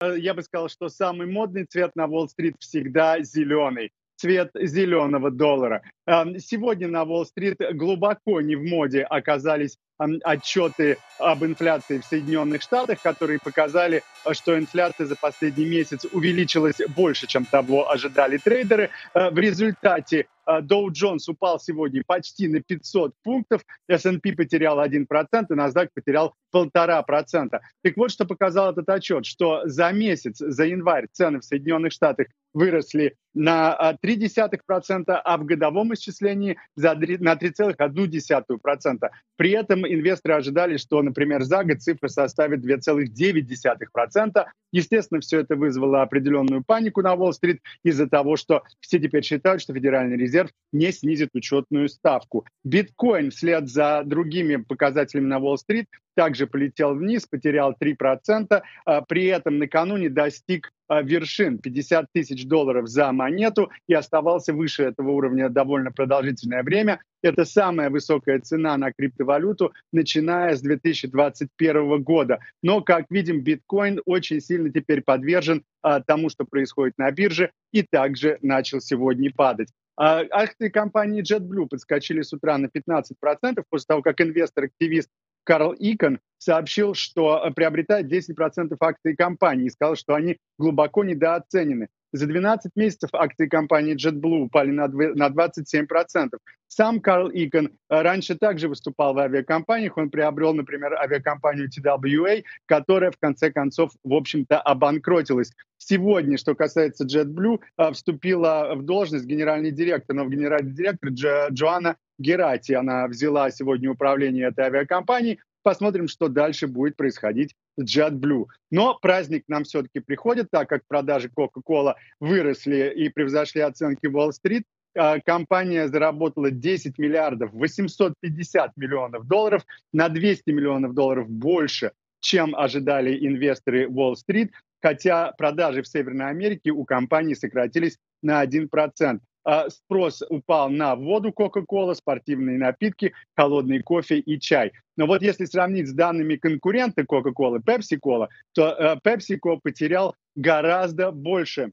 я бы сказал, что самый модный цвет на Уолл-стрит всегда зеленый цвет зеленого доллара. Сегодня на Уолл-стрит глубоко не в моде оказались отчеты об инфляции в Соединенных Штатах, которые показали, что инфляция за последний месяц увеличилась больше, чем того ожидали трейдеры. Э, в результате Доу э, Джонс упал сегодня почти на 500 пунктов, S&P потерял 1%, и NASDAQ потерял 1,5%. Так вот, что показал этот отчет, что за месяц, за январь цены в Соединенных Штатах выросли на 0,3%, а в годовом исчислении на 3,1%. При этом инвесторы ожидали, что, например, за год цифра составит 2,9%. Естественно, все это вызвало определенную панику на Уолл-стрит из-за того, что все теперь считают, что Федеральный резерв не снизит учетную ставку. Биткоин вслед за другими показателями на Уолл-стрит также полетел вниз, потерял 3%, а при этом накануне достиг а, вершин 50 тысяч долларов за монету и оставался выше этого уровня довольно продолжительное время. Это самая высокая цена на криптовалюту, начиная с 2021 года. Но, как видим, биткоин очень сильно теперь подвержен а, тому, что происходит на бирже, и также начал сегодня падать. А, акции компании JetBlue подскочили с утра на 15% после того, как инвестор-активист Карл Икон сообщил, что э, приобретает 10% акций компании и сказал, что они глубоко недооценены. За 12 месяцев акции компании JetBlue упали на 27%. Сам Карл Икон э, раньше также выступал в авиакомпаниях. Он приобрел, например, авиакомпанию TWA, которая в конце концов, в общем-то, обанкротилась. Сегодня, что касается JetBlue, э, вступила в должность генеральный директор, но в генеральный директор Джоанна Герати. Она взяла сегодня управление этой авиакомпанией. Посмотрим, что дальше будет происходить с JetBlue. Но праздник нам все-таки приходит, так как продажи Coca-Cola выросли и превзошли оценки Wall-Street. А, компания заработала 10 миллиардов 850 миллионов долларов, на 200 миллионов долларов больше, чем ожидали инвесторы Уолл-стрит, хотя продажи в Северной Америке у компании сократились на 1%. А, спрос упал на воду Coca-Cola, спортивные напитки, холодный кофе и чай. Но вот если сравнить с данными конкурента Coca-Cola, Pepsi-Cola, то э, PepsiCo потерял гораздо больше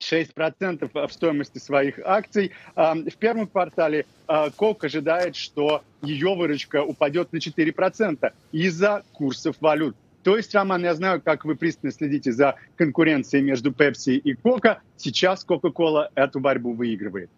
6% в стоимости своих акций. В первом квартале Кок ожидает, что ее выручка упадет на 4% из-за курсов валют. То есть, Роман, я знаю, как вы пристально следите за конкуренцией между Pepsi и Coca. Сейчас Coca-Cola эту борьбу выигрывает.